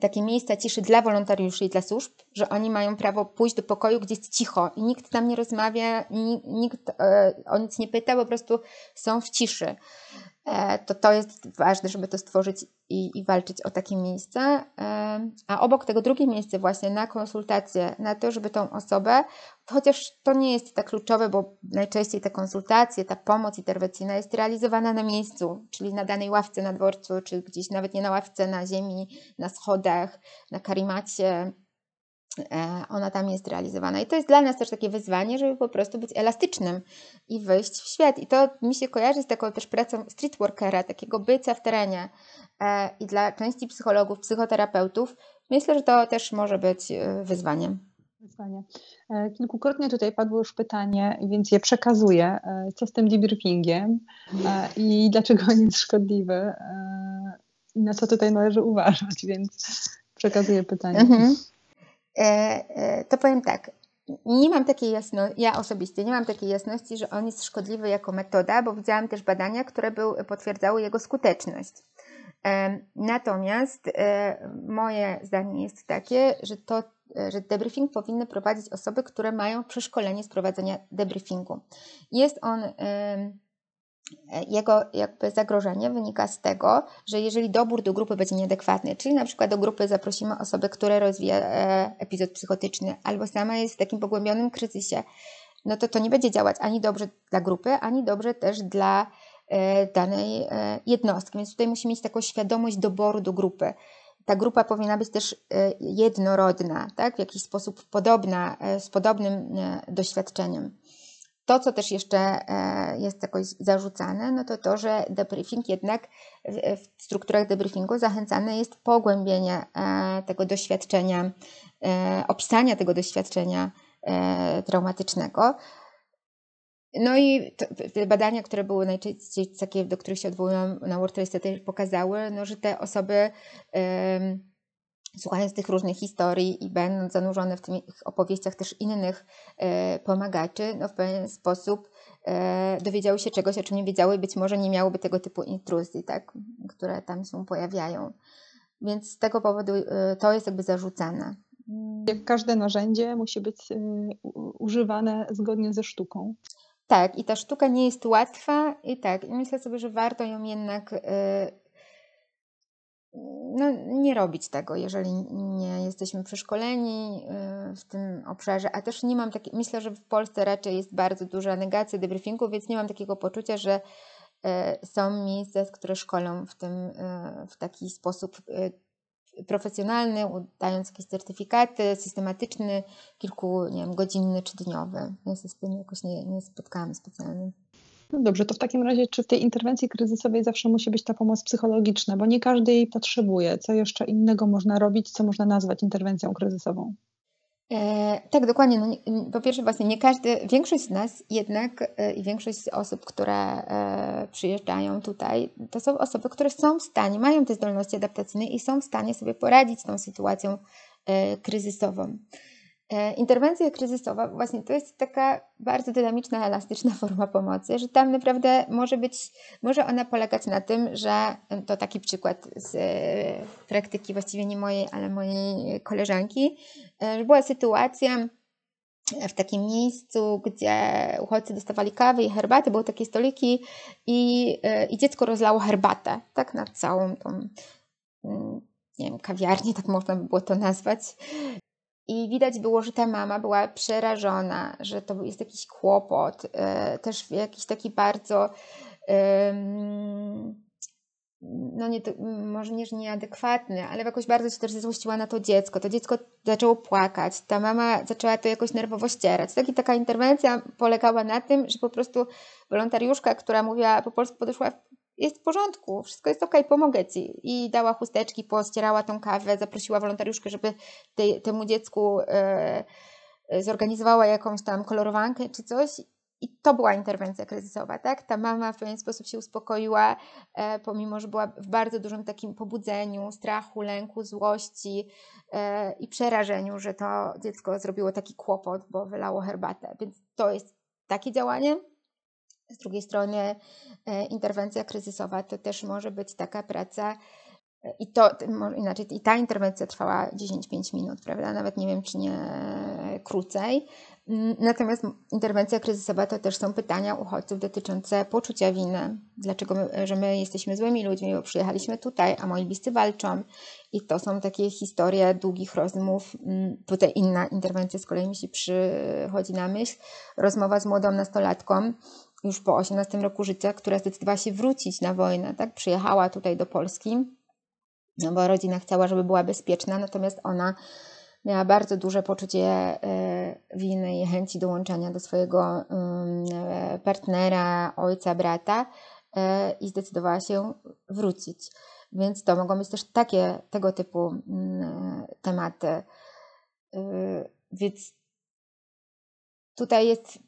takie miejsca ciszy dla wolontariuszy i dla służb, że oni mają prawo pójść do pokoju, gdzie jest cicho i nikt tam nie rozmawia, nikt e, o nic nie pyta, po prostu są w ciszy. E, to to jest ważne, żeby to stworzyć i, i walczyć o takie miejsce. A obok tego drugie miejsce właśnie na konsultacje, na to, żeby tą osobę, chociaż to nie jest tak kluczowe, bo najczęściej te konsultacje, ta pomoc interwencyjna jest realizowana na miejscu, czyli na danej ławce na dworcu, czy gdzieś nawet nie na ławce, na ziemi, na schodach, na karimacie, ona tam jest realizowana. I to jest dla nas też takie wyzwanie, żeby po prostu być elastycznym i wyjść w świat. I to mi się kojarzy z taką też pracą streetworkera, takiego bycia w terenie. E, I dla części psychologów, psychoterapeutów myślę, że to też może być e, wyzwaniem. Wyzwanie. Kilkukrotnie tutaj padło już pytanie, więc je przekazuję. Co z tym debriefingiem i dlaczego on jest szkodliwy i na co tutaj należy uważać, więc przekazuję pytanie. Mhm. E, e, to powiem tak. Nie mam takiej jasności, ja osobiście nie mam takiej jasności, że on jest szkodliwy jako metoda, bo widziałam też badania, które był, potwierdzały jego skuteczność. E, natomiast moje zdanie jest takie, że to, że debriefing powinny prowadzić osoby, które mają przeszkolenie z prowadzenia debriefingu. Jest on jego jakby zagrożenie wynika z tego, że jeżeli dobór do grupy będzie nieadekwatny, czyli na przykład do grupy zaprosimy osobę, która rozwija e, epizod psychotyczny albo sama jest w takim pogłębionym kryzysie, no to to nie będzie działać ani dobrze dla grupy, ani dobrze też dla e, danej e, jednostki. Więc tutaj musimy mieć taką świadomość doboru do grupy. Ta grupa powinna być też jednorodna, tak? w jakiś sposób podobna, z podobnym doświadczeniem. To, co też jeszcze e, jest jakoś zarzucane, no to to, że debriefing jednak w strukturach debriefingu zachęcane jest pogłębienie e, tego doświadczenia, e, opisania tego doświadczenia traumatycznego. No i te badania, które były najczęściej takie, do których się odwołują na World pokazały, no, że te osoby słuchając tych różnych historii i będąc zanurzone w tych opowieściach też innych e, pomagaczy, no w pewien sposób e, dowiedziały się czegoś, o czym nie wiedziały i być może nie miałyby tego typu intruzji, tak, które tam się pojawiają. Więc z tego powodu e, to jest jakby zarzucane. Jak każde narzędzie musi być używane zgodnie ze sztuką. Tak, i ta sztuka nie jest łatwa i tak, i myślę sobie, że warto ją jednak no, nie robić tego, jeżeli nie jesteśmy przeszkoleni y, w tym obszarze, a też nie mam takiej, myślę, że w Polsce raczej jest bardzo duża negacja debriefingu, więc nie mam takiego poczucia, że y, są miejsca, które szkolą w tym y, w taki sposób profesjonalny, dając jakieś certyfikaty, systematyczny, kilku, nie wiem, godzinny czy dniowy. Ja się z tym jakoś nie, nie spotkałam specjalnie. No dobrze, to w takim razie, czy w tej interwencji kryzysowej zawsze musi być ta pomoc psychologiczna, bo nie każdy jej potrzebuje. Co jeszcze innego można robić, co można nazwać interwencją kryzysową? E, tak, dokładnie. No, po pierwsze, właśnie nie każdy, większość z nas jednak e, i większość osób, które e, przyjeżdżają tutaj, to są osoby, które są w stanie, mają te zdolności adaptacyjne i są w stanie sobie poradzić z tą sytuacją e, kryzysową. E, interwencja kryzysowa właśnie to jest taka bardzo dynamiczna, elastyczna forma pomocy, że tam naprawdę może być, może ona polegać na tym, że to taki przykład z e, praktyki właściwie nie mojej, ale mojej koleżanki, e, że była sytuacja w takim miejscu, gdzie uchodźcy dostawali kawy i herbatę, były takie stoliki i, i dziecko rozlało herbatę, tak na całą tą mm, nie wiem, kawiarnię, tak można by było to nazwać. I widać było, że ta mama była przerażona, że to jest jakiś kłopot, e, też jakiś taki bardzo, no nie, może nie, że nieadekwatny, ale jakoś bardzo się też złościła na to dziecko. To dziecko zaczęło płakać, ta mama zaczęła to jakoś nerwowo ścierać. Taki, taka interwencja polegała na tym, że po prostu wolontariuszka, która mówiła po polsku, podeszła jest w porządku, wszystko jest ok, pomogę ci. I dała chusteczki, pościerała tą kawę, zaprosiła wolontariuszkę, żeby tej, temu dziecku e, e, zorganizowała jakąś tam kolorowankę czy coś. I to była interwencja kryzysowa, tak? Ta mama w pewien sposób się uspokoiła, e, pomimo, że była w bardzo dużym takim pobudzeniu, strachu, lęku, złości e, i przerażeniu, że to dziecko zrobiło taki kłopot, bo wylało herbatę. Więc to jest takie działanie. Z drugiej strony e, interwencja kryzysowa to też może być taka praca e, i to inaczej, i ta interwencja trwała 10-5 minut, prawda? Nawet nie wiem, czy nie krócej. Mm, natomiast interwencja kryzysowa to też są pytania uchodźców dotyczące poczucia winy. Dlaczego my, że my jesteśmy złymi ludźmi, bo przyjechaliśmy tutaj, a moi bliscy walczą. I to są takie historie długich rozmów. Mm, tutaj inna interwencja z kolei mi się przychodzi na myśl. Rozmowa z młodą nastolatką, już po 18 roku życia, która zdecydowała się wrócić na wojnę, tak? Przyjechała tutaj do Polski, no bo rodzina chciała, żeby była bezpieczna, natomiast ona miała bardzo duże poczucie e, winy i chęci dołączenia do swojego e, partnera, ojca, brata e, i zdecydowała się wrócić. Więc to mogą być też takie, tego typu mm, tematy. Więc tutaj jest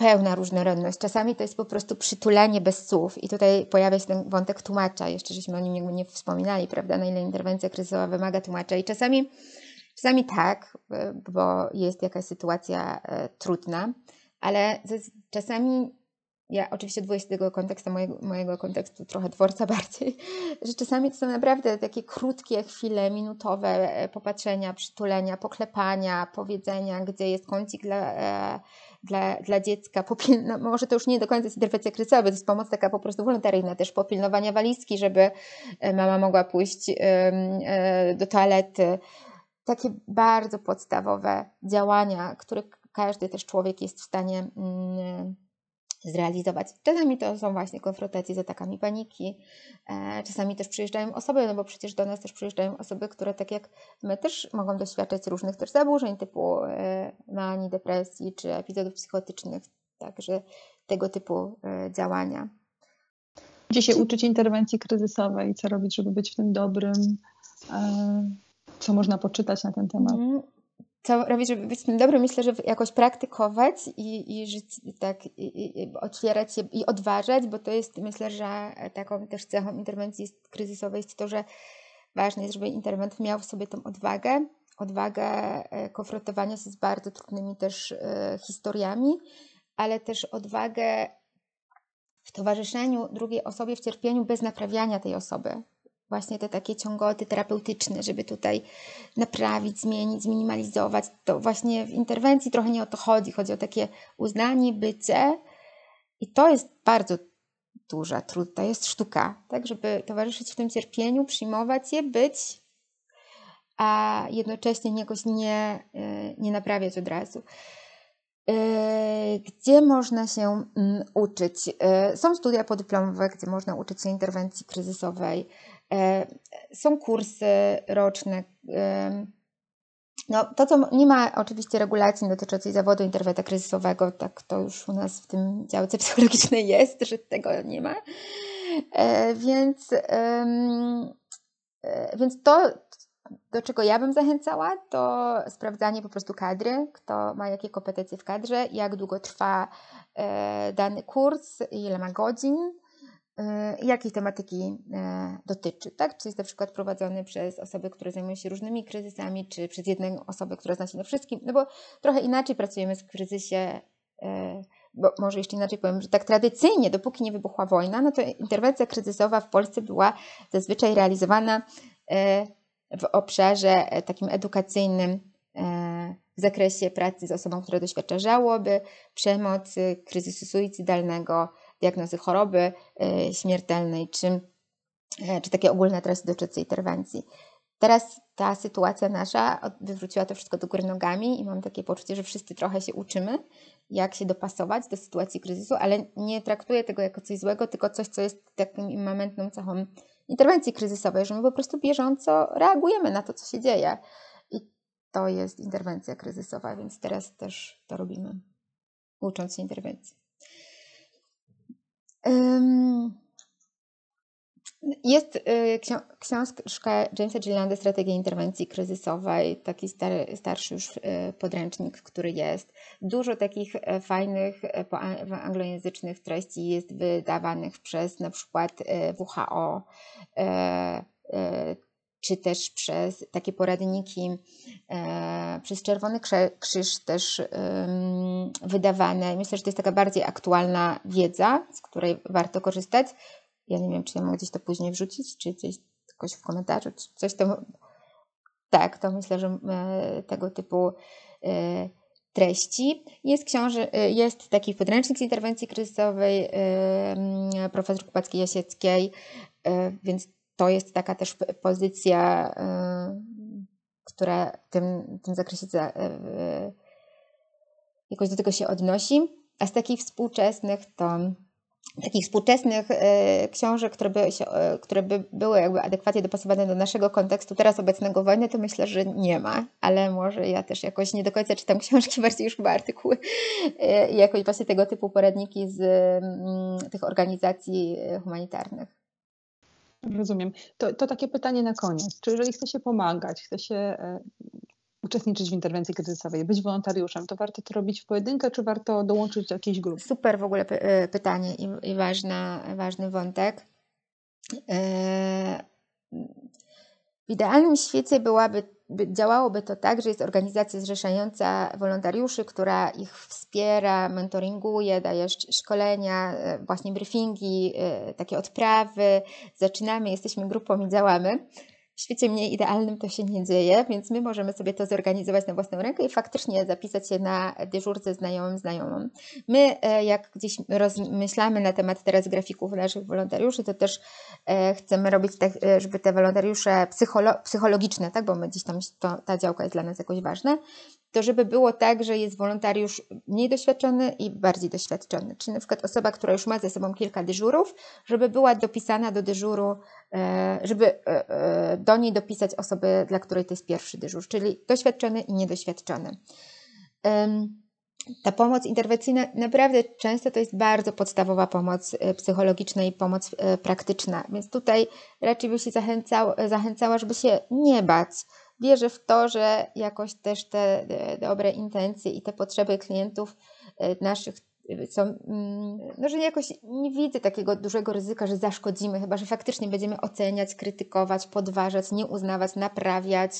pełna różnorodność. Czasami to jest po prostu przytulenie bez słów. I tutaj pojawia się ten wątek tłumacza, jeszcze żeśmy o nim nie, wspominali, prawda, na ile interwencja kryzysowa wymaga tłumacza. I czasami, czasami tak, bo jest jakaś sytuacja e, trudna, ale czasami ja oczywiście odwołuję się do tego kontekstu, mojego, mojego kontekstu trochę dworca bardziej, że czasami to są naprawdę takie krótkie chwile, minutowe e, popatrzenia, przytulenia, poklepania, powiedzenia, gdzie jest kącik dla, e, dla, dla dziecka, no może to już nie do końca jest interwencja kryzysowa, to jest pomoc taka po prostu wolontaryjna, też popilnowania walizki, żeby e, mama mogła pójść do toalety. Takie bardzo podstawowe działania, które każdy też człowiek jest w stanie mm, zrealizować. Czasami to są właśnie konfrontacje z atakami paniki, e, czasami też przyjeżdżają osoby, no bo przecież do nas też przyjeżdżają osoby, które tak jak my też mogą doświadczać różnych też zaburzeń typu e, manii, depresji czy epizodów psychotycznych, także tego typu e, działania. Gdzie się uczyć interwencji kryzysowej, co robić, żeby być w tym dobrym, co można poczytać na ten temat? Co robić, żeby być tym dobrym? Myślę, że jakoś praktykować i, i żyć tak, i, i otwierać się i odważać, bo to jest, myślę, że taką też cechą interwencji kryzysowej jest to, że ważne jest, żeby interwent miał w sobie tą odwagę, odwagę e, konfrontowania się z bardzo trudnymi też e, historiami, ale też odwagę w towarzyszeniu drugiej osobie w cierpieniu bez naprawiania tej osoby. Właśnie te takie ciągoty terapeutyczne, żeby tutaj naprawić, zmienić, zminimalizować. To właśnie w interwencji trochę nie o to chodzi. Chodzi o takie uznanie, bycie. I to jest bardzo duża, trudna, jest sztuka, tak, żeby towarzyszyć w tym cierpieniu, przyjmować je, być, a jednocześnie jakoś nie, e, nie naprawiać od razu. E, gdzie można się mm, uczyć? E, są studia podyplomowe, gdzie można uczyć się interwencji kryzysowej. Są kursy roczne. No, to, co nie ma oczywiście regulacji dotyczącej zawodu interwenta kryzysowego, tak to już u nas w tym działce psychologicznej jest, że tego nie ma. Więc, więc to, do czego ja bym zachęcała, to sprawdzanie po prostu kadry, kto ma jakie kompetencje w kadrze, jak długo trwa e, dany kurs, ile ma godzin, e, jakiej tematyki e, dotyczy, tak? Czy jest na przykład prowadzony przez osoby, które zajmują się różnymi kryzysami, czy przez jedną osobę, która zna się na wszystkim, no bo trochę inaczej pracujemy w kryzysie bo może jeszcze inaczej powiem, że tak tradycyjnie, dopóki nie wybuchła wojna, no to interwencja kryzysowa w Polsce była zazwyczaj realizowana w obszarze e, takim edukacyjnym e, w zakresie pracy z osobą, która doświadcza żałoby, przemocy, kryzysu suicydalnego, diagnozy choroby e, śmiertelnej, czy, czy takie ogólne treści dotyczące interwencji. Teraz ta sytuacja nasza wywróciła to wszystko do góry nogami i mam takie poczucie, że wszyscy trochę się uczymy, jak się dopasować do sytuacji kryzysu, ale nie traktuję tego jako coś złego, tylko coś, co jest taką immamentną cechą interwencji kryzysowej, że my po prostu bieżąco reagujemy na to, co się dzieje. I to jest interwencja kryzysowa, więc teraz też to robimy, ucząc się interwencji. Jest y, książka Jamesa Gillanda Strategia interwencji kryzysowej, taki stary, starszy już y, podręcznik, który jest. Dużo takich e, fajnych e, anglojęzycznych treści jest wydawanych przez na przykład e, WHO, czy też przez takie poradniki przez Czerwony Krzyż też wydawane. Myślę, że to jest taka bardziej aktualna wiedza, z której warto korzystać. Ja nie wiem, czy ja mogę gdzieś to później wrzucić, czy gdzieś jakoś w komentarzu, czy coś tam. Tak, to myślę, że e, tego typu e, treści. Jest książę, e, jest taki podręcznik z interwencji kryzysowej profesor Kupackiej-Jasieckiej, więc to jest taka też pozycja, która w tym, w tym zakresie jakoś do tego się odnosi. A z takich współczesnych to takich współczesnych książek, które by, się, które by były jakby adekwatnie dopasowane do naszego kontekstu teraz obecnego wojny, to myślę, że nie ma, ale może ja też jakoś nie do końca czytam książki, bardziej już chyba artykuły i jakoś właśnie tego typu poradniki z mm, tych organizacji humanitarnych. Rozumiem. To, to takie pytanie na koniec. Czy jeżeli chce się pomagać, chce się uczestniczyć w interwencji kryzysowej, być wolontariuszem, to warto to robić w pojedynkę, czy warto dołączyć do jakiejś grupy? Super w ogóle py pytanie i, i ważna, ważny wątek. W idealnym świecie byłaby, działałoby to tak, że jest organizacja zrzeszająca wolontariuszy, która ich wspiera, mentoringuje, daje szkolenia, e, właśnie briefingi, e, takie odprawy. Zaczynamy, jesteśmy grupą i działamy. W świecie mniej idealnym to się nie dzieje, więc my możemy sobie to zorganizować na własną rękę i faktycznie zapisać się na dyżurce znajomym, znajomą. My, e, jak gdzieś rozmyślamy na temat teraz grafików naszych wolontariuszy, to też e, chcemy robić tak, e, żeby te wolontariusze psycholo psychologiczne, tak, bo my gdzieś tam to, ta działka jest dla nas jakoś ważna, to żeby było tak, że jest wolontariusz mniej doświadczony i bardziej doświadczony. Czyli na przykład osoba, która już ma ze sobą kilka dyżurów, żeby była dopisana do dyżuru, e, żeby e, e, do niej dopisać osoby, dla której to jest pierwszy dyżur, czyli doświadczony i niedoświadczony. Ta pomoc interwencyjna naprawdę często to jest bardzo podstawowa pomoc psychologiczna i pomoc praktyczna, więc tutaj raczej by się zachęcał, zachęcała, żeby się nie bać wierzę w to, że jakoś też te dobre intencje i te potrzeby klientów naszych są, mm, no, że jakoś nie widzę takiego dużego ryzyka, że zaszkodzimy, chyba że faktycznie będziemy oceniać, krytykować, podważać, nie uznawać, naprawiać.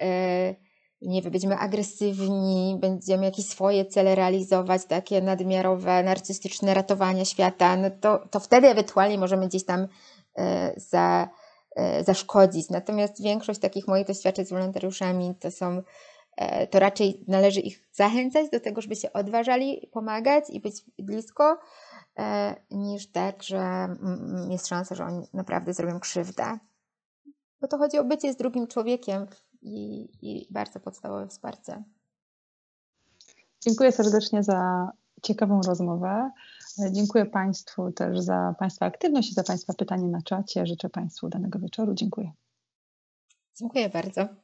E, nie wiem, będziemy agresywni, będziemy jakieś swoje cele realizować, takie nadmiarowe, narcystyczne ratowania świata, no to, to wtedy ewentualnie możemy gdzieś tam e, za, e, zaszkodzić. Natomiast większość takich moich doświadczeń z wolontariuszami to są E, to raczej należy ich zachęcać do tego, żeby się odważali pomagać i być blisko, e, niż tak, że jest szansa, że oni naprawdę zrobią krzywdę. Bo to chodzi o bycie z drugim człowiekiem i, i bardzo podstawowe wsparcie. Dziękuję serdecznie za ciekawą rozmowę. Dziękuję Państwu też za Państwa aktywność i za Państwa pytanie na czacie. Życzę Państwu danego wieczoru. Dziękuję. Dziękuję bardzo.